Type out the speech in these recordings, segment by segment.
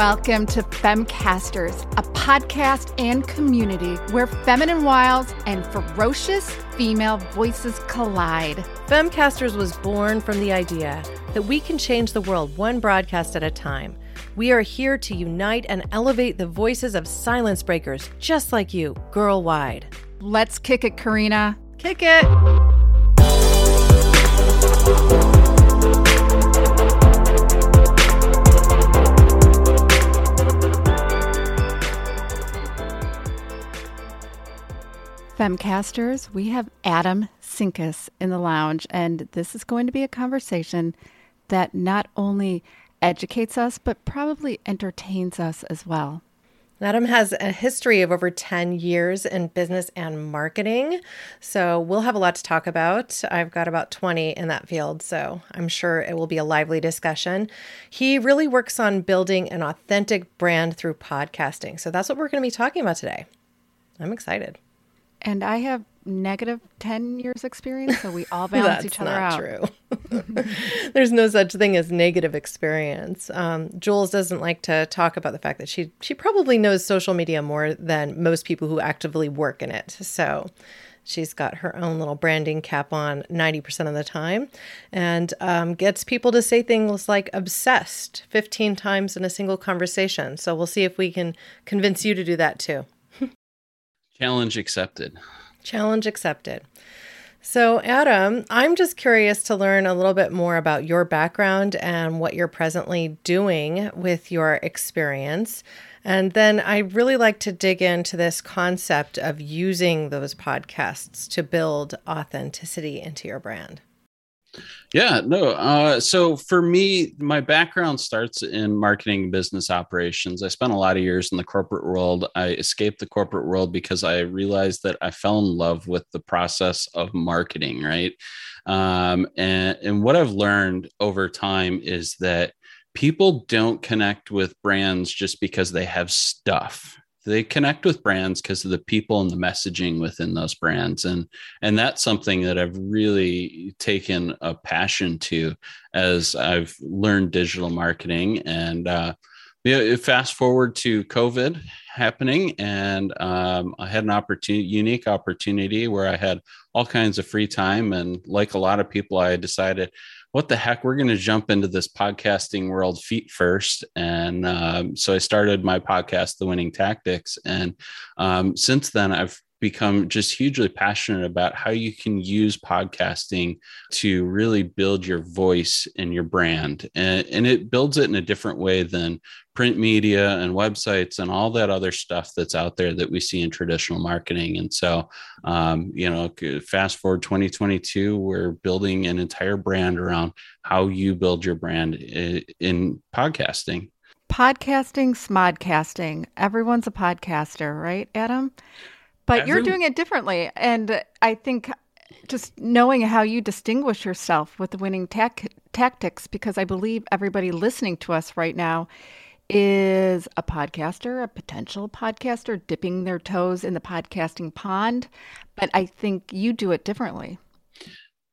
welcome to Femcasters, a podcast and community where feminine wiles and ferocious female voices collide. Femcasters was born from the idea that we can change the world one broadcast at a time. We are here to unite and elevate the voices of silence breakers just like you, girl wide. Let's kick it, Corinna. Kick it. Femcasters, we have Adam Sinkus in the lounge, and this is going to be a conversation that not only educates us, but probably entertains us as well. Adam has a history of over 10 years in business and marketing. So we'll have a lot to talk about. I've got about 20 in that field. So I'm sure it will be a lively discussion. He really works on building an authentic brand through podcasting. So that's what we're going to be talking about today. I'm excited. And I have negative 10 years experience, so we all balance each other out. true. There's no such thing as negative experience. Um, Jules doesn't like to talk about the fact that she she probably knows social media more than most people who actively work in it. So she's got her own little branding cap on 90% of the time and um, gets people to say things like obsessed 15 times in a single conversation. So we'll see if we can convince you to do that too. Challenge accepted. Challenge accepted. So, Adam, I'm just curious to learn a little bit more about your background and what you're presently doing with your experience. And then I really like to dig into this concept of using those podcasts to build authenticity into your brand. Yeah, no. Uh, so for me, my background starts in marketing business operations. I spent a lot of years in the corporate world. I escaped the corporate world because I realized that I fell in love with the process of marketing, right? Um, and, and what I've learned over time is that people don't connect with brands just because they have stuff they connect with brands because of the people and the messaging within those brands. And and that's something that i've really taken a passion to as i've learned digital marketing. And uh, fast forward to covid happening and um, i had an opportunity unique opportunity where i had all kinds of free time. And like a lot of people i decided what the heck, we're going to jump into this podcasting world feet first. And um, so I started my podcast, The Winning Tactics. And um, since then, I've become just hugely passionate about how you can use podcasting to really build your voice and your brand. And, and, it builds it in a different way than print media and websites and all that other stuff that's out there that we see in traditional marketing. And so, um, you know, fast forward 2022, we're building an entire brand around how you build your brand in, in podcasting. Podcasting, smodcasting. Everyone's a podcaster, right, Adam? But you're doing it differently. And I think just knowing how you distinguish yourself with the winning tech tactics, because I believe everybody listening to us right now is a podcaster, a potential podcaster, dipping their toes in the podcasting pond. But I think you do it differently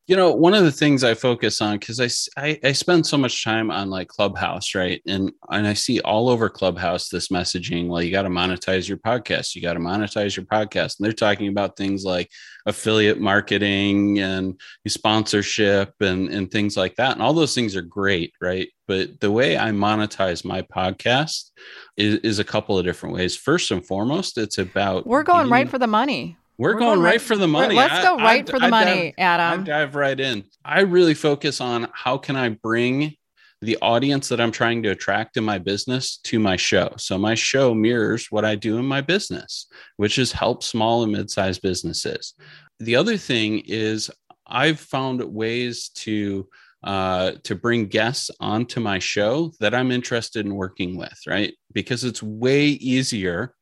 you know one of the things i focus on because I, I, I spend so much time on like clubhouse right? And and i see all over clubhouse this messaging well you got to monetize your podcast you got to monetize your podcast. And they're talking about things like affiliate marketing and sponsorship and and things like that. And all those things are great right? But the way i monetize my podcast is, is a couple of different ways. First and foremost it's about we're going being, right for the money we're, We're going, going, right for the money. Let's go right I, for the I, money, dive, Adam. I dive right in. I really focus on how can I bring the audience that I'm trying to attract in my business to my show. So my show mirrors what I do in my business, which is help small and mid-sized businesses. The other thing is I've found ways to uh, to bring guests onto my show that I'm interested in working with, right? Because it's way easier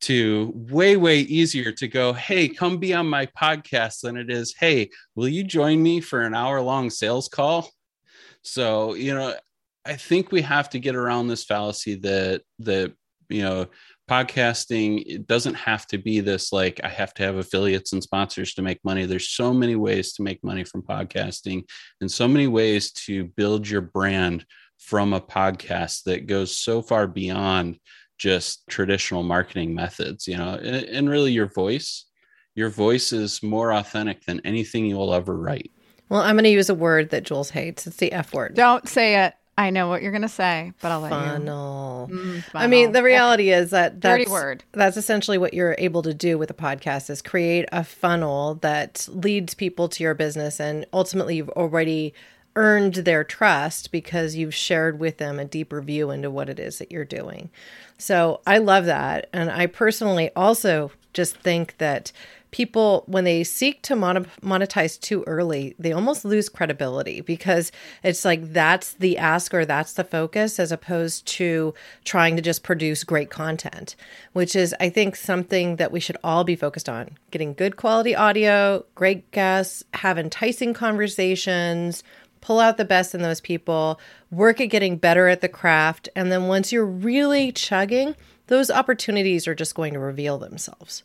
to way way easier to go hey come be on my podcast than it is hey will you join me for an hour long sales call? So you know i think we have to get around this fallacy that that you know podcasting it doesn't have to be this like i have to have affiliates and sponsors to make money. There's so many ways to make money from podcasting and so many ways to build your brand from a podcast that goes so far beyond just traditional marketing methods, you know, and, and really your voice. Your voice is more authentic than anything you will ever write. Well, I'm going to use a word that Jules hates. It's the F word. Don't say it. I know what you're going to say, but I'll let funnel. you. Mm, funnel. I mean, the reality is that that's, Dirty word. that's essentially what you're able to do with a podcast is create a funnel that leads people to your business. And ultimately, you've already earned their trust because you've shared with them a deeper view into what it is that you're doing. So I love that. And I personally also just think that people when they seek to monetize too early they almost lose credibility because it's like that's the ask or that's the focus as opposed to trying to just produce great content which is i think something that we should all be focused on getting good quality audio great guests have enticing conversations pull out the best in those people work at getting better at the craft and then once you're really chugging those opportunities are just going to reveal themselves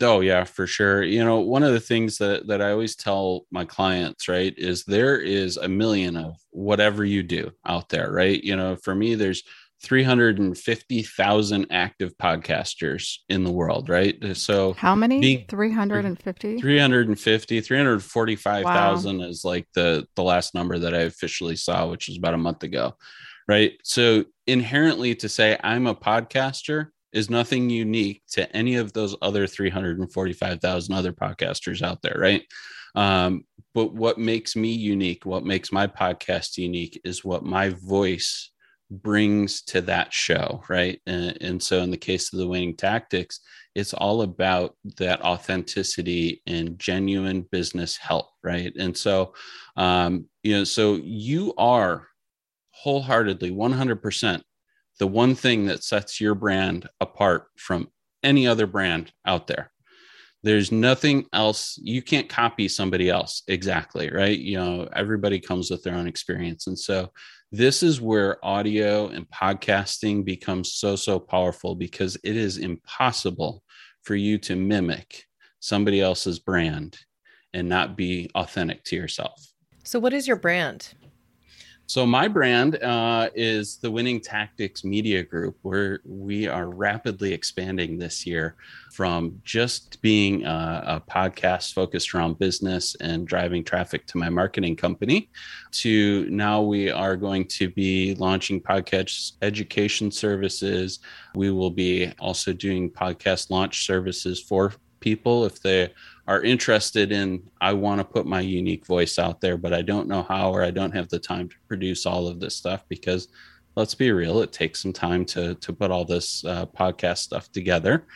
Oh yeah, for sure. You know, one of the things that that I always tell my clients, right, is there is a million of whatever you do out there, right? You know, for me there's 350,000 active podcasters in the world, right? So How many? 350? 350, 345,000 wow. is like the the last number that I officially saw, which was about a month ago. Right? So inherently to say I'm a podcaster is nothing unique to any of those other 345,000 other podcasters out there, right? Um, but what makes me unique, what makes my podcast unique is what my voice brings to that show, right? And, and so, in the case of the winning tactics, it's all about that authenticity and genuine business help, right? And so, um, you know, so you are wholeheartedly 100% the one thing that sets your brand apart from any other brand out there. There's nothing else. You can't copy somebody else exactly, right? You know, everybody comes with their own experience. And so this is where audio and podcasting becomes so, so powerful because it is impossible for you to mimic somebody else's brand and not be authentic to yourself. So, what is your brand? So my brand uh, is the Winning Tactics Media Group, where we are rapidly expanding this year from just being a, a, podcast focused around business and driving traffic to my marketing company to now we are going to be launching podcast education services. We will be also doing podcast launch services for people if they are interested in i want to put my unique voice out there but i don't know how or i don't have the time to produce all of this stuff because let's be real it takes some time to to put all this uh, podcast stuff together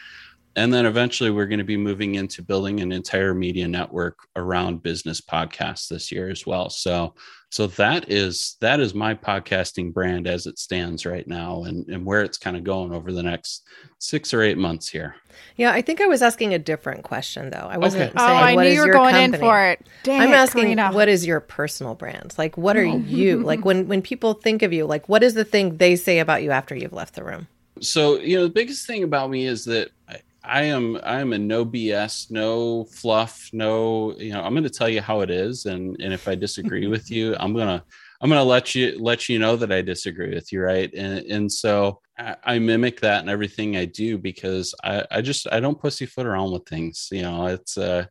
and then eventually we're going to be moving into building an entire media network around business podcasts this year as well. So so that is that is my podcasting brand as it stands right now and and where it's kind of going over the next six or eight months here. Yeah i think i was asking a different question though. I wasn't okay. saying oh, I knew you were going company. in for it. Dang i'm it, asking Corinna. what is your personal brand? Like what are oh. you like when when people think of you like what is the thing they say about you after you've left the room? So you know the biggest thing about me is that I, I am I am a no BS, no fluff, no, you know, I'm going to tell you how it is and and if I disagree with you, I'm going to I'm to let you let you know that I disagree with you, right? And and so I, I, mimic that in everything I do because I I just I don't pussyfoot around with things, you know. It's uh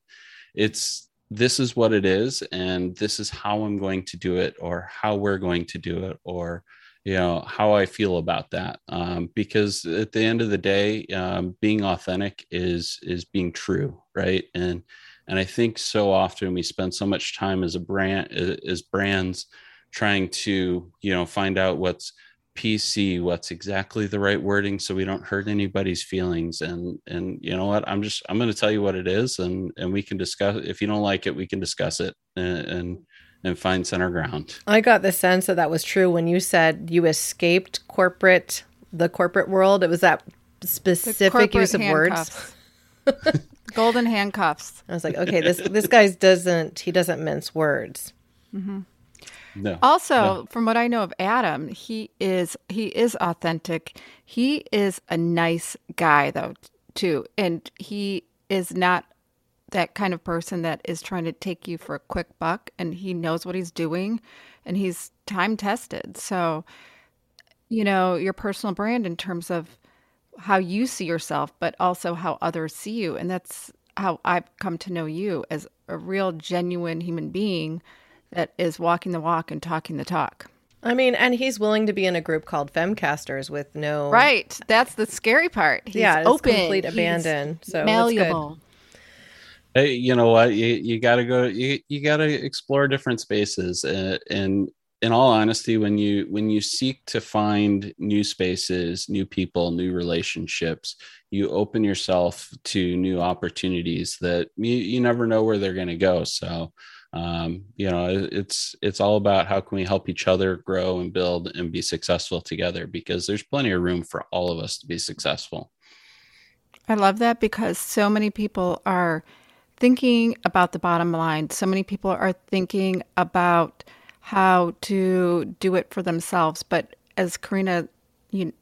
it's this is what it is and this is how I'm going to do it or how we're going to do it or you know how i feel about that um, because at the end of the day um, being authentic is is being true right? And and i think so often we spend so much time as a brand as brands trying to you know find out what's pc what's exactly the right wording so we don't hurt anybody's feelings. And and you know what? I'm just i'm going to tell you what it is and and we can discuss if you don't like it we can discuss it. And, and and find center ground. I got the sense that that was true when you said you escaped corporate, the corporate world. It was that specific use of handcuffs. words. Golden handcuffs. I was like, okay, this this guy doesn't he doesn't mince words. Mm-hmm. No. Also, no. from what I know of Adam, he is he is authentic. He is a nice guy though too, and he is not that kind of person that is trying to take you for a quick buck and he knows what he's doing and he's time tested. So, you know, your personal brand in terms of how you see yourself, but also how others see you. And that's how I've come to know you as a real, genuine human being that is walking the walk and talking the talk. I mean, and he's willing to be in a group called Femcasters with no right. That's the scary part. He's yeah, open, complete abandon. So malleable. Hey, you know what? You you got to go. You you got to explore different spaces. Uh, and in all honesty, when you when you seek to find new spaces, new people, new relationships, you open yourself to new opportunities that you you never know where they're going to go. So um, you know it's it's all about how can we help each other grow and build and be successful together because there's plenty of room for all of us to be successful i love that because so many people are thinking about the bottom line so many people are thinking about how to do it for themselves but as Corinna you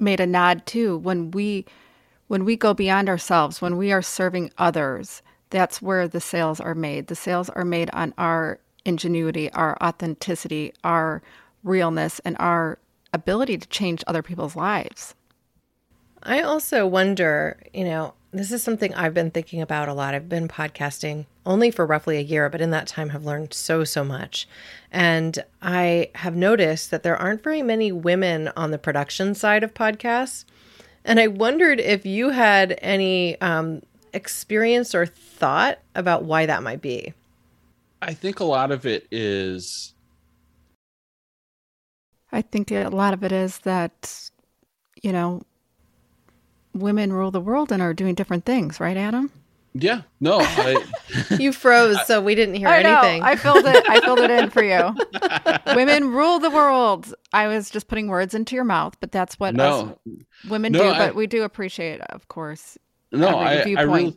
made a nod too when we when we go beyond ourselves when we are serving others that's where the sales are made. The sales are made on our ingenuity, our authenticity, our realness, and our ability to change other people's lives. I also wonder, you know, this is something I've been thinking about a lot. I've been podcasting only for roughly a year, but in that time have learned so so much. And I have noticed that there aren't very many women on the production side of podcasts. And I wondered if you had any um, experience or thought about why that might be? I think a lot of it is. I think a lot of it is that, you know, women rule the world and are doing different things, right, Adam? Yeah. No. I, you froze, so we didn't hear I anything. Know. I filled it. I filled it in for you. women rule the world. I was just putting words into your mouth, but that's what no. women no, do. But we do appreciate, of course, no, I, I really,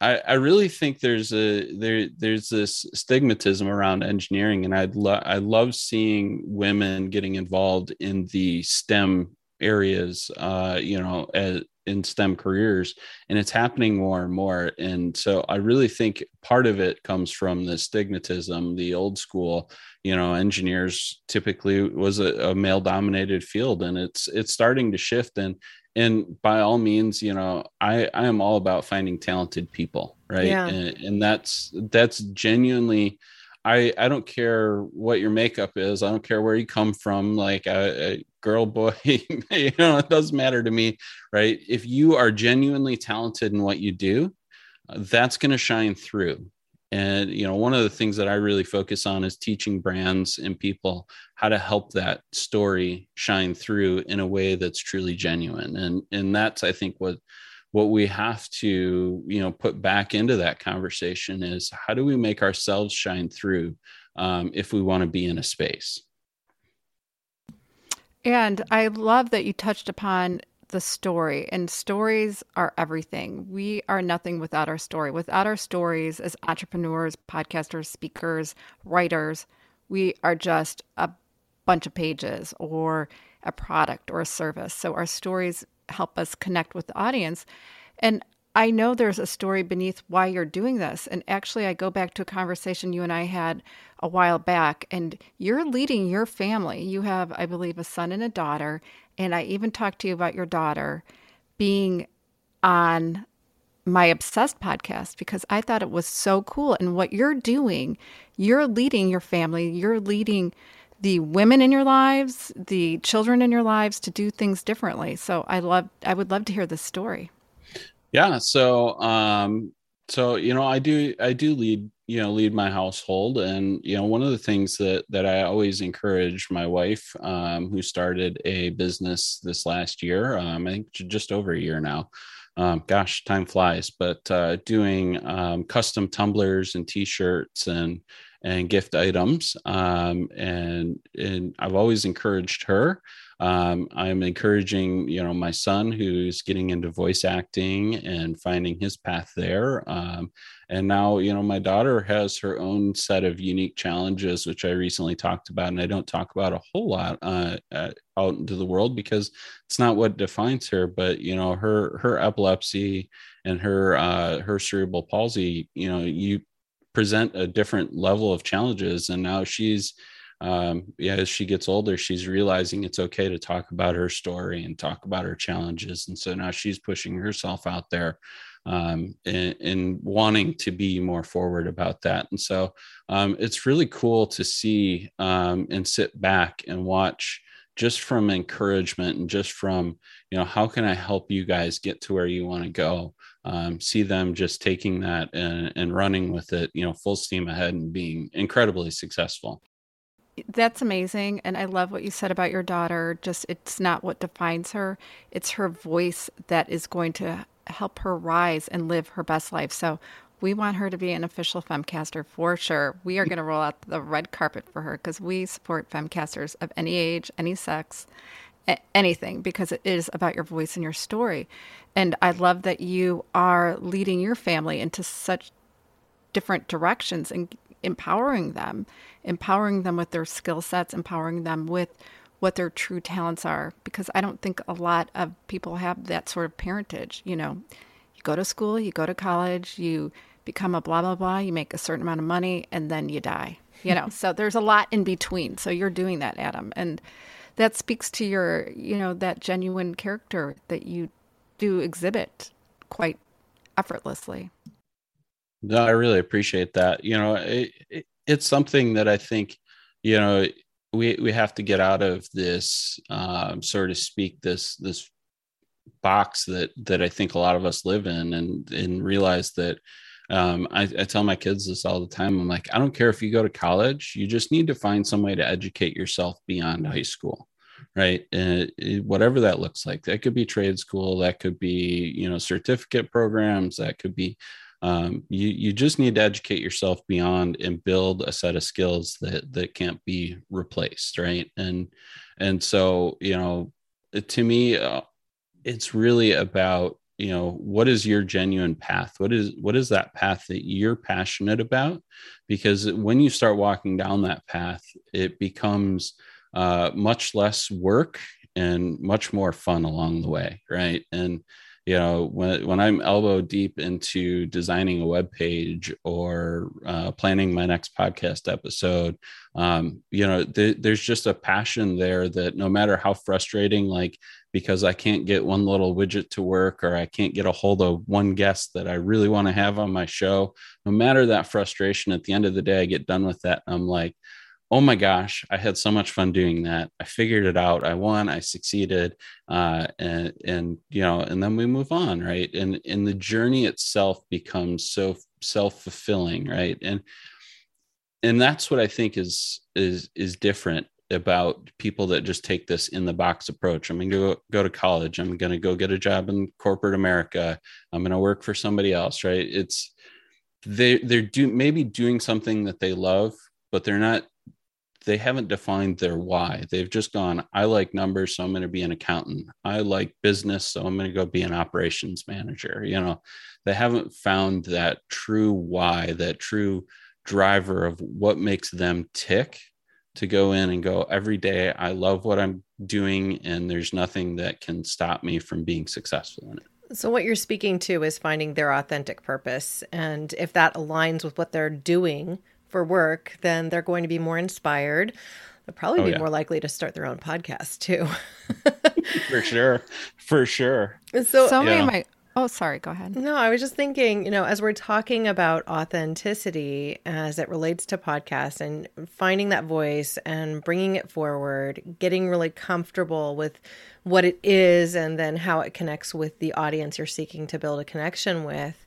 I, I really think there's a there there's this stigmatism around engineering, and I'd love I love seeing women getting involved in the STEM areas, uh, you know, as, in STEM careers, and it's happening more and more. And so I really think part of it comes from the stigmatism, the old school. You know, engineers typically was a, a male dominated field, and it's it's starting to shift. And and by all means you know i i am all about finding talented people right yeah. and, and that's that's genuinely i i don't care what your makeup is i don't care where you come from like a, a girl boy you know it doesn't matter to me right if you are genuinely talented in what you do that's going to shine through and you know, one of the things that I really focus on is teaching brands and people how to help that story shine through in a way that's truly genuine. And and that's I think what what we have to you know put back into that conversation is how do we make ourselves shine through um, if we want to be in a space. And I love that you touched upon the story, and stories are everything. We are nothing without our story. Without our stories as entrepreneurs, podcasters, speakers, writers, we are just a bunch of pages or a product or a service. So our stories help us connect with the audience. And I know there's a story beneath why you're doing this. And actually, I go back to a conversation you and I had a while back, and you're leading your family. You have, I believe, a son and a daughter. And I even talked to you about your daughter being on my Obsessed podcast because I thought it was so cool. And what you're doing, you're leading your family, you're leading the women in your lives, the children in your lives to do things differently. So I love I would love to hear this story. Yeah, so um so you know I do I do lead you know lead my household and you know one of the things that that i always encourage my wife um, who started a business this last year um, i think just over a year now um, gosh time flies but uh, doing um, custom tumblers and t-shirts and and gift items um, and and i've always encouraged her um, I'm encouraging, you know, my son who's getting into voice acting and finding his path there. Um, and now, you know, my daughter has her own set of unique challenges, which I recently talked about, and I don't talk about a whole lot uh, uh, out into the world because it's not what defines her. But you know, her her epilepsy and her uh, her cerebral palsy, you know, you present a different level of challenges, and now she's um, yeah, as she gets older, she's realizing it's okay to talk about her story and talk about her challenges. And so now she's pushing herself out there um, and, and, wanting to be more forward about that. And so um, it's really cool to see um, and sit back and watch just from encouragement and just from, you know, how can I help you guys get to where you want to go? Um, see them just taking that and, and running with it, you know, full steam ahead and being incredibly successful. That's amazing and i love what you said about your daughter just it's not what defines her it's her voice that is going to help her rise and live her best life. So we want her to be an official femcaster for sure. We are going to roll out the red carpet for her because we support femcasters of any age any sex anything because it is about your voice and your story and i love that you are leading your family into such different directions and empowering them, empowering them with their skill sets, empowering them with what their true talents are. Because I don't think a lot of people have that sort of parentage. You know, you go to school, you go to college, you become a blah, blah, blah, you make a certain amount of money, and then you die. You know, so there's a lot in between. So you're doing that, Adam. And that speaks to your, you know, that genuine character that you do exhibit quite effortlessly. No, I really appreciate that. You know, it, it, it's something that I think, you know, we we have to get out of this, um, so to speak, this this box that that I think a lot of us live in, and and realize that. Um, I, I tell my kids this all the time. I'm like, I don't care if you go to college, you just need to find some way to educate yourself beyond high school right? It, whatever that looks like. That could be trade school that could be you know certificate programs that could be um, you you just need to educate yourself beyond and build a set of skills that that can't be replaced right? And and so you know to me uh, it's really about you know what is your genuine path? What is what is that path that you're passionate about? Because when you start walking down that path it becomes uh, much less work and much more fun along the way right? And you know when, when i'm elbow deep into designing a web page or uh, planning my next podcast episode um, you know th- there's just a passion there that no matter how frustrating like because i can't get one little widget to work or i can't get a hold of one guest that i really want to have on my show no matter that frustration at the end of the day i get done with that i'm like oh my gosh, I had so much fun doing that. I figured it out. I won. I succeeded. Uh, and and you know, and then we move on, right? And and the journey itself becomes so self fulfilling, right? And and that's what I think is is is different about people that just take this in the box approach. I'm going to go, go to college. I'm going to go get a job in corporate America. I'm going to work for somebody else, right? It's they they're do maybe doing something that they love, but they're not they haven't defined their why. They've just gone, I like numbers, so I'm going to be an accountant. I like business, so I'm going to go be an operations manager. You know, they haven't found that true why, that true driver of what makes them tick to go in and go every day. I love what I'm doing, and there's nothing that can stop me from being successful in it. So, what you're speaking to is finding their authentic purpose. And if that aligns with what they're doing, for work, then they're going to be more inspired. They'll probably oh, be yeah. more likely to start their own podcast too. for sure. For sure. So, so many of my Oh, sorry. Go ahead. No, I was just thinking, you know, as we're talking about authenticity as it relates to podcasts and finding that voice and bringing it forward, getting really comfortable with what it is and then how it connects with the audience you're seeking to build a connection with.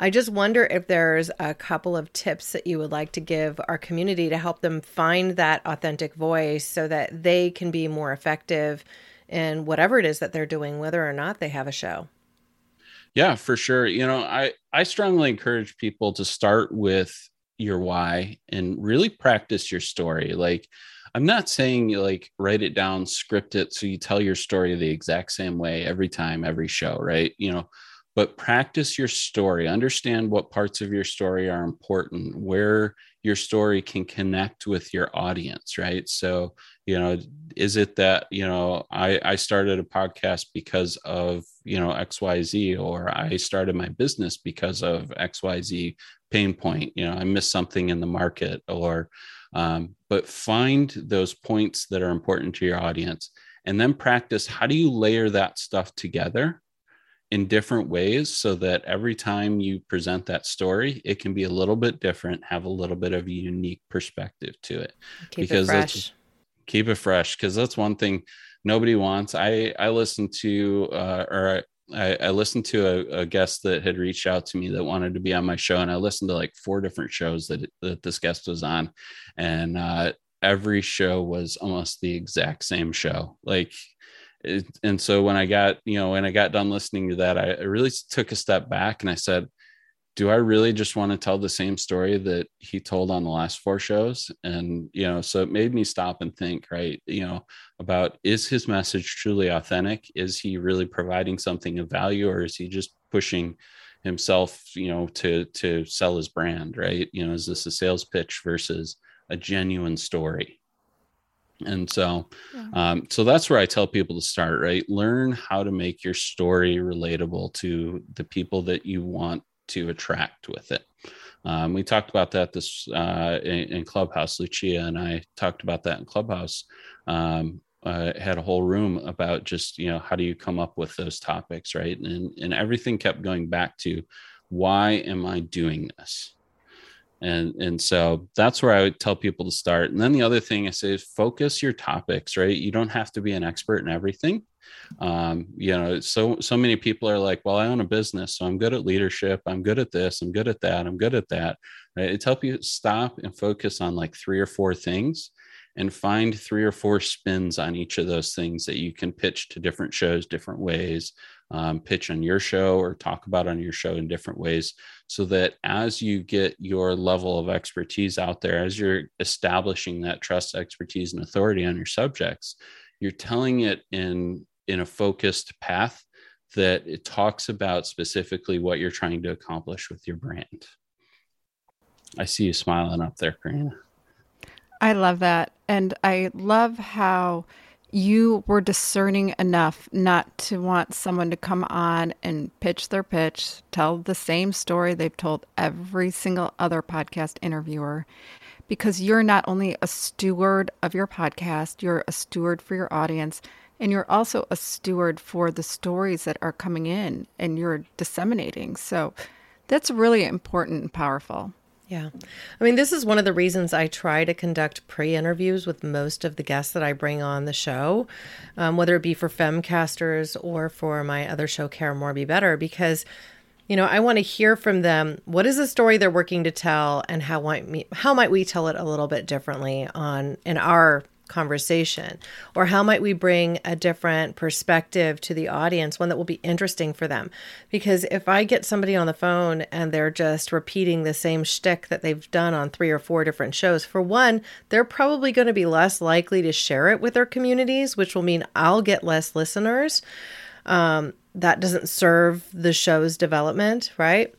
I just wonder if there's a couple of tips that you would like to give our community to help them find that authentic voice so that they can be more effective in whatever it is that they're doing, whether or not they have a show. Yeah, for sure. You know, I I strongly encourage people to start with your why and really practice your story. Like I'm not saying you like write it down, script it so you tell your story the exact same way every time, every show, right? You know, but practice your story. Understand what parts of your story are important where your story can connect with your audience right? So you know is it that you know i i started a podcast because of you know xyz or i started my business because of xyz pain point you know i missed something in the market or um, but find those points that are important to your audience and then practice how do you layer that stuff together in different ways so that every time you present that story, it can be a little bit different, have a little bit of a unique perspective to it. Keep because it fresh. Keep it fresh because that's one thing nobody wants. I I listened to uh, or I, I listened to a, a, guest that had reached out to me that wanted to be on my show, and I listened to like four different shows that that this guest was on, and uh, every show was almost the exact same show. Like it, and so when I got, you know, when I got done listening to that, I, I really took a step back and I said, do I really just want to tell the same story that he told on the last four shows? And, you know, so it made me stop and think, right, you know, about is his message truly authentic? Is he really providing something of value or is he just pushing himself, you know, to to sell his brand, right? You know, is this a sales pitch versus a genuine story? And so, yeah. um, so that's where I tell people to start, right? Learn how to make your story relatable to the people that you want to attract with it. Um, we talked about that this uh, in, in, Clubhouse. Lucia and I talked about that in Clubhouse. Um, uh, had a whole room about just you know how do you come up with those topics, right? And and everything kept going back to why am I doing this? And and so that's where i would tell people to start. And then the other thing i say is focus your topics right? You don't have to be an expert in everything. Um, you know so so many people are like well i own a business so i'm good at leadership. I'm good at this. I'm good at that. I'm good at that. Right? It's help you stop and focus on like three or four things and find three or four spins on each of those things that you can pitch to different shows different ways um, pitch on your show or talk about on your show in different ways so that as you get your level of expertise out there as you're establishing that trust expertise and authority on your subjects you're telling it in in a focused path that it talks about specifically what you're trying to accomplish with your brand. I see you smiling up there Corinna. I love that. And i love how you were discerning enough not to want someone to come on and pitch their pitch, tell the same story they've told every single other podcast interviewer, because you're not only a steward of your podcast, you're a steward for your audience, and you're also a steward for the stories that are coming in and you're disseminating. So that's really important and powerful. Yeah. I mean, this is one of the reasons I try to conduct pre interviews with most of the guests that I bring on the show, um, whether it be for Femcasters or for my other show, Care More Be Better, because, you know, I want to hear from them what is the story they're working to tell and how might, how might we tell it a little bit differently on in our conversation? Or how might we bring a different perspective to the audience, one that will be interesting for them? Because if I get somebody on the phone and they're just repeating the same shtick that they've done on three or four different shows, for one, they're probably going to be less likely to share it with their communities, which will mean I'll get less listeners. Um, that doesn't serve the show's development, right?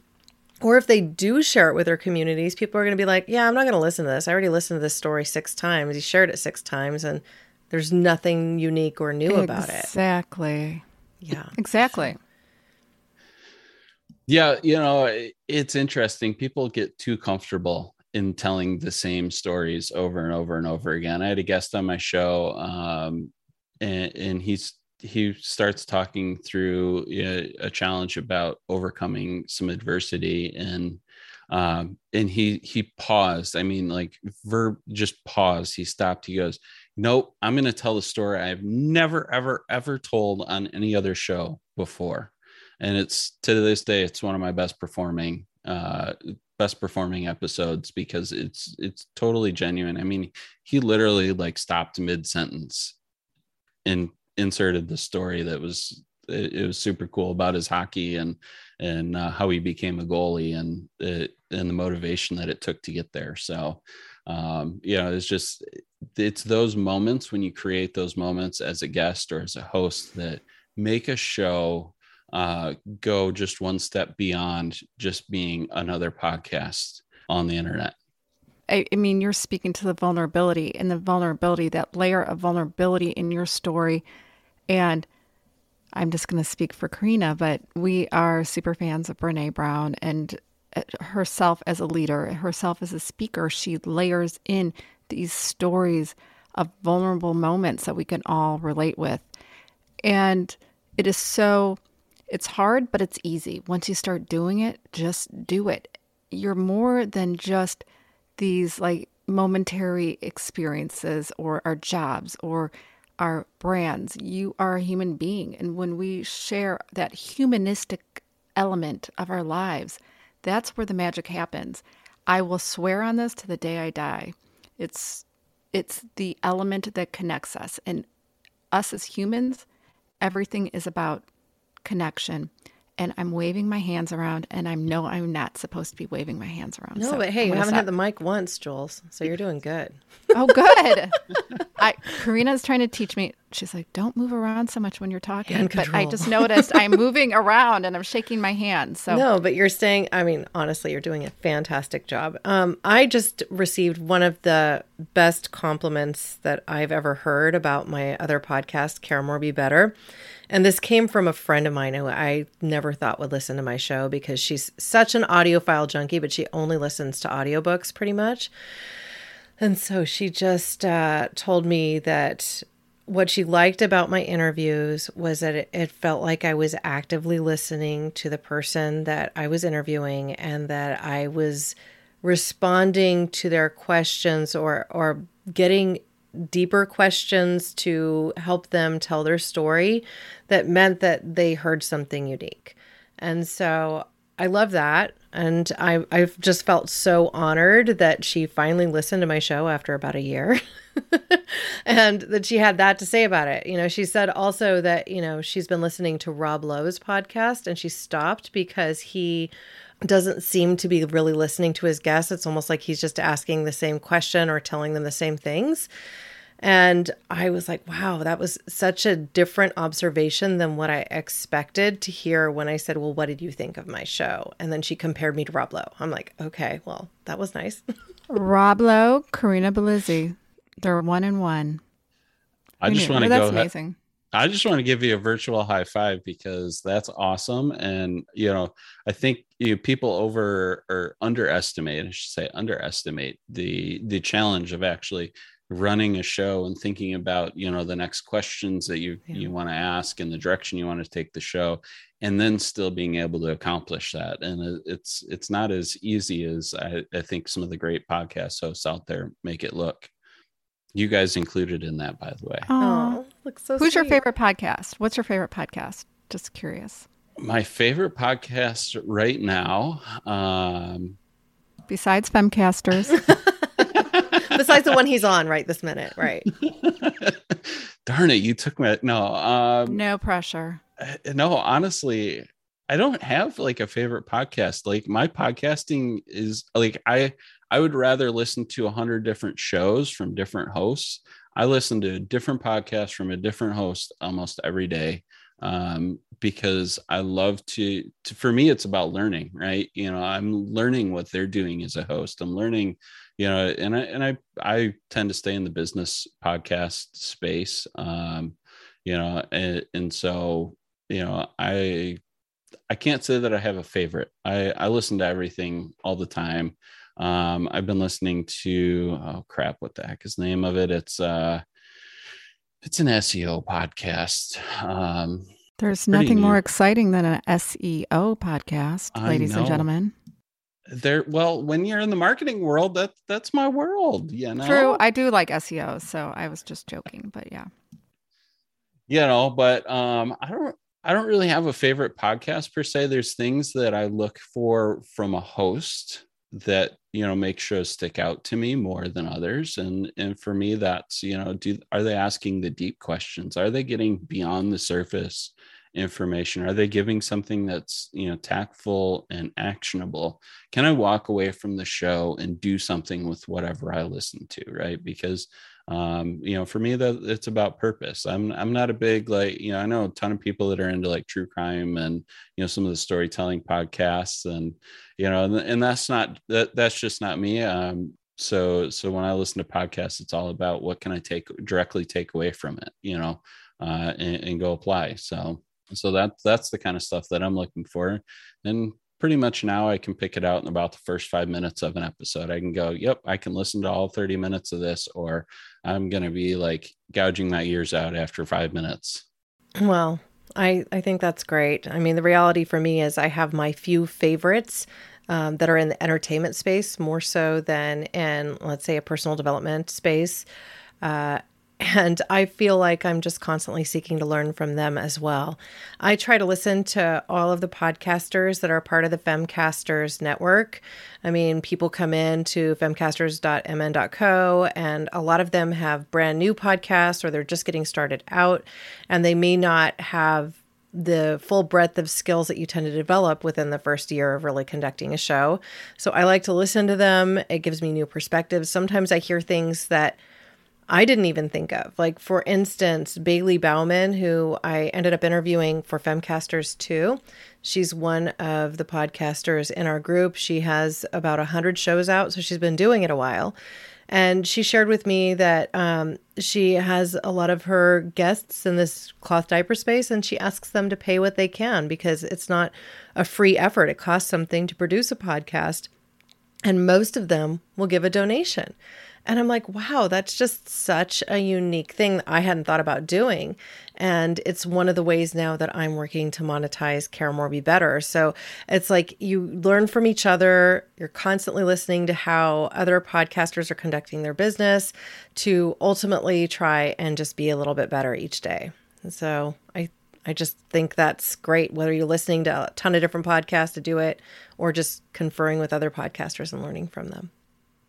Or if they do share it with their communities, people are going to be like, yeah, I'm not going to listen to this. I already listened to this story six times. He shared it six times, and there's nothing unique or new about it. Exactly. Yeah. Exactly. Yeah. You know, it's interesting. People get too comfortable in telling the same stories over and over and over again. I had a guest on my show, um, and, and he's he starts talking through a, a challenge about overcoming some adversity and um, and he he paused. I mean like verb just paused he stopped. He goes nope i'm going to tell the story i've never ever ever told on any other show before. And it's to this day it's one of my best performing uh best performing episodes because it's it's totally genuine. I mean he literally like stopped mid sentence and inserted the story that was it, it was super cool about his hockey and and uh, how he became a goalie and it, and the motivation that it took to get there. So, um, you know, it's just it's those moments when you create those moments as a guest or as a host that make a show uh, go just one step beyond just being another podcast on the internet. I, I mean, you're speaking to the vulnerability and the vulnerability, that layer of vulnerability in your story. And I'm just going to speak for Corinna, but we are super fans of Brene Brown and uh, herself as a leader, herself as a speaker. She layers in these stories of vulnerable moments that we can all relate with. And it is so, it's hard, but it's easy. Once you start doing it, just do it. You're more than just these like momentary experiences or our jobs or our brands. You are a human being. And when we share that humanistic element of our lives, that's where the magic happens. I will swear on this to the day I die. It's it's the element that connects us and us as humans, everything is about connection and I'm waving my hands around, and I know I'm not supposed to be waving my hands around. No, so but hey, you haven't stop. hit the mic once, Jules, so you're doing good. oh, good. I Corinna's trying to teach me. She's like, "Don't move around so much when you're talking." But I just noticed I'm moving around and I'm shaking my hands. So no, but you're saying, I mean, honestly, you're doing a fantastic job. Um, I just received one of the best compliments that I've ever heard about my other podcast, Care More Be Better and this came from a friend of mine who I never thought would listen to my show because she's such an audiophile junkie, but she only listens to audiobooks pretty much. And so she just uh, told me that what she liked about my interviews was that it, it, felt like I was actively listening to the person that I was interviewing and that I was responding to their questions or or getting deeper questions to help them tell their story that meant that they heard something unique. And so I love that. And I, I've just felt so honored that she finally listened to my show after about a year and that she had that to say about it. You know, she said also that, you know, she's been listening to Rob Lowe's podcast and she stopped because he doesn't seem to be really listening to his guests. It's almost like he's just asking the same question or telling them the same things. And I was like, wow, that was such a different observation than what I expected to hear when I said, well, what did you think of my show? And then she compared me to Rob Lowe. I'm like, okay, well, that was nice. Rob Lowe, Corinna Bellizzi, they're one and one. I just want to go. That's amazing. I just want to give you a virtual high five because that's awesome. And, you know, I think you know, people over or underestimate, I should say underestimate the, the challenge of actually running a show and thinking about, you know, the next questions that you, yeah. you want to ask and the direction you want to take the show and then still being able to accomplish that. And it's, it's not as easy as I, I think some of the great podcast hosts out there make it look. You guys included in that, by the way. Oh, looks so. Who's sweet. your favorite podcast? What's your favorite podcast? Just curious. My favorite podcast right now. Um, Besides Femcasters. Besides the one he's on right this minute, right? Darn it, you took me. No, um, no pressure. Uh, no, honestly, I don't have like a favorite podcast. Like my podcasting is like I I would rather listen to a hundred different shows from different hosts. I listen to a different podcast from a different host almost every day um, because I love to, to. For me, it's about learning, right? You know, I'm learning what they're doing as a host. I'm learning, you know, and I and I I tend to stay in the business podcast space, um, you know, and, and so you know I I can't say that I have a favorite. I I listen to everything all the time. Um, I've been listening to oh crap, what the heck is the name of it? It's uh it's an SEO podcast. Um, There's nothing new. more exciting than an SEO podcast, I ladies know. and gentlemen. There, well, when you're in the marketing world, that that's my world. You know, true. I do like SEO, so I was just joking, but yeah. You know, but um, I don't. I don't really have a favorite podcast per se. There's things that I look for from a host that you know make shows stick out to me more than others and and for me that's you know do are they asking the deep questions are they getting beyond the surface information are they giving something that's you know tactful and actionable can i walk away from the show and do something with whatever i listen to right because um, you know, for me, that it's about purpose. I'm I'm not a big like you know I know a ton of people that are into like true crime and you know some of the storytelling podcasts and you know and, and that's not that that's just not me. Um, so so when I listen to podcasts, it's all about what can I take directly take away from it, you know, uh, and, and go apply. So so that that's the kind of stuff that I'm looking for, and pretty much now I can pick it out in about the first five minutes of an episode. I can go, yep, I can listen to all 30 minutes of this, or I'm going to be like gouging my ears out after five minutes. Well, I, I think that's great. I mean, the reality for me is I have my few favorites um, that are in the entertainment space more so than in, let's say, a personal development space. Uh, and I feel like I'm just constantly seeking to learn from them as well. I try to listen to all of the podcasters that are part of the Femcasters network. I mean, people come in to femcasters.mn.co, and a lot of them have brand new podcasts or they're just getting started out, and they may not have the full breadth of skills that you tend to develop within the first year of really conducting a show. So I like to listen to them. It gives me new perspectives. Sometimes I hear things that I didn't even think of. Like, for instance, Bailey Bauman, who I ended up interviewing for Femcasters too. She's one of the podcasters in our group. She has about 100 shows out, so she's been doing it a while. And she shared with me that um, she has a lot of her guests in this cloth diaper space, and she asks them to pay what they can because it's not a free effort. It costs something to produce a podcast. And most of them will give a donation. And I'm like, wow, that's just such a unique thing I hadn't thought about doing. And it's one of the ways now that I'm working to monetize Care More Be Better. So it's like you learn from each other. You're constantly listening to how other podcasters are conducting their business to ultimately try and just be a little bit better each day. And so I I just think that's great, whether you're listening to a ton of different podcasts to do it or just conferring with other podcasters and learning from them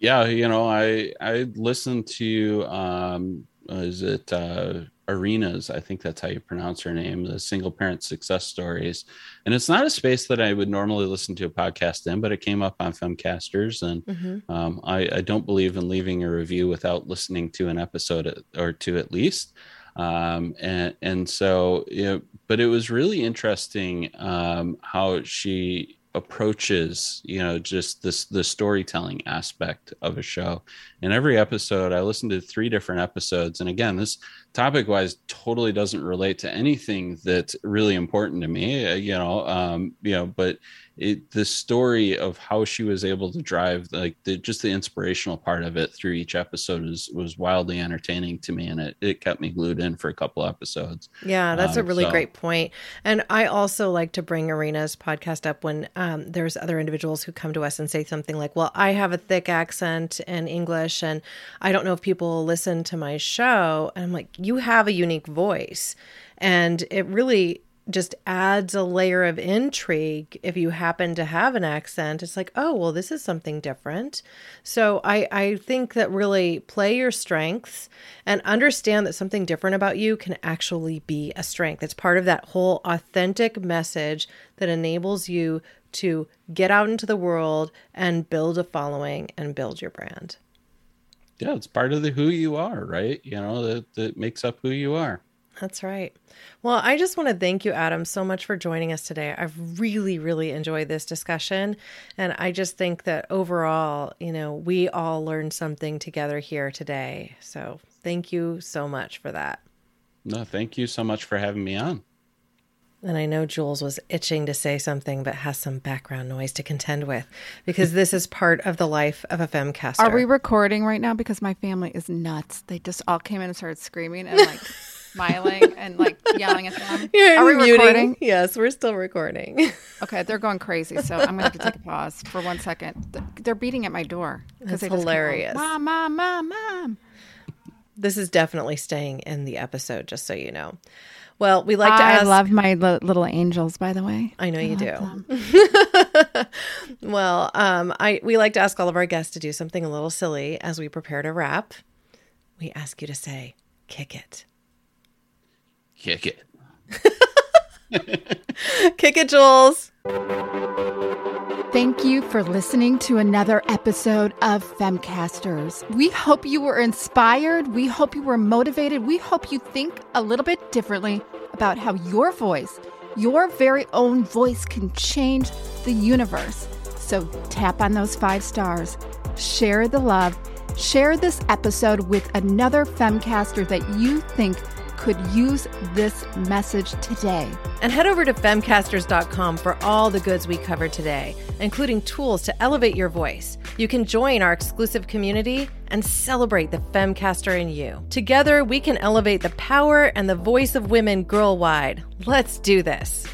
yeah you know i i listened to um is it uh arenas? I think that's how you pronounce her name the single parent success stories. And it's not a space that i would normally listen to a podcast in but it came up on femcasters. And mm-hmm. um, I, I don't believe in leaving a review without listening to an episode or two at least. Um, and and so you know, but it was really interesting um, how she approaches you know just this the storytelling aspect of a show. In every episode i listened to three different episodes. And again this topic wise totally doesn't relate to anything that's really important to me uh, you know um you know but it, the story of how she was able to drive like the, just the inspirational part of it through each episode was was wildly entertaining to me and it, it kept me glued in for a couple episodes. Yeah that's um, a really so. great point. And i also like to bring arena's podcast up when um, there's other individuals who come to us and say something like well i have a thick accent in english and i don't know if people listen to my show. And i'm like you have a unique voice. And it really just adds a layer of intrigue if you happen to have an accent. It's like oh well this is something different. So i i think that really play your strengths and understand that something different about you can actually be a strength. It's part of that whole authentic message that enables you to get out into the world and build a following and build your brand. Yeah it's part of the who you are right? You know that, that makes up who you are that's right. Well, I just want to thank you, Adam, so much for joining us today. I've really, really enjoyed this discussion. And I just think that overall, you know, we all learned something together here today. So thank you so much for that. No, thank you so much for having me on. And I know Jules was itching to say something, but has some background noise to contend with because this is part of the life of a femcaster. Are we recording right now? Because my family is nuts. They just all came in and started screaming and like smiling and like yelling at them. You're Are we muting? recording? Yes, we're still recording. okay, they're going crazy, so I'm gonna have to take a pause for one second. They're beating at my door they hilarious. Mom, mom, mom, mom. This is definitely staying in the episode, just so you know. Well, we like to ask. I love my li- little angels, by the way. I know I you do. well, um, I we like to ask all of our guests to do something a little silly as we prepare to wrap. We ask you to say, "Kick it." Kick it. Kick it, Jules. Thank you for listening to another episode of Femcasters. We hope you were inspired. We hope you were motivated. We hope you think a little bit differently about how your voice, your very own voice, can change the universe. So tap on those five stars, share the love, share this episode with another Femcaster that you think could use this message today. And head over to femcasters.com for all the goods we covered today, including tools to elevate your voice. You can join our exclusive community and celebrate the Femcaster in you. Together, we can elevate the power and the voice of women girl wide. Let's do this.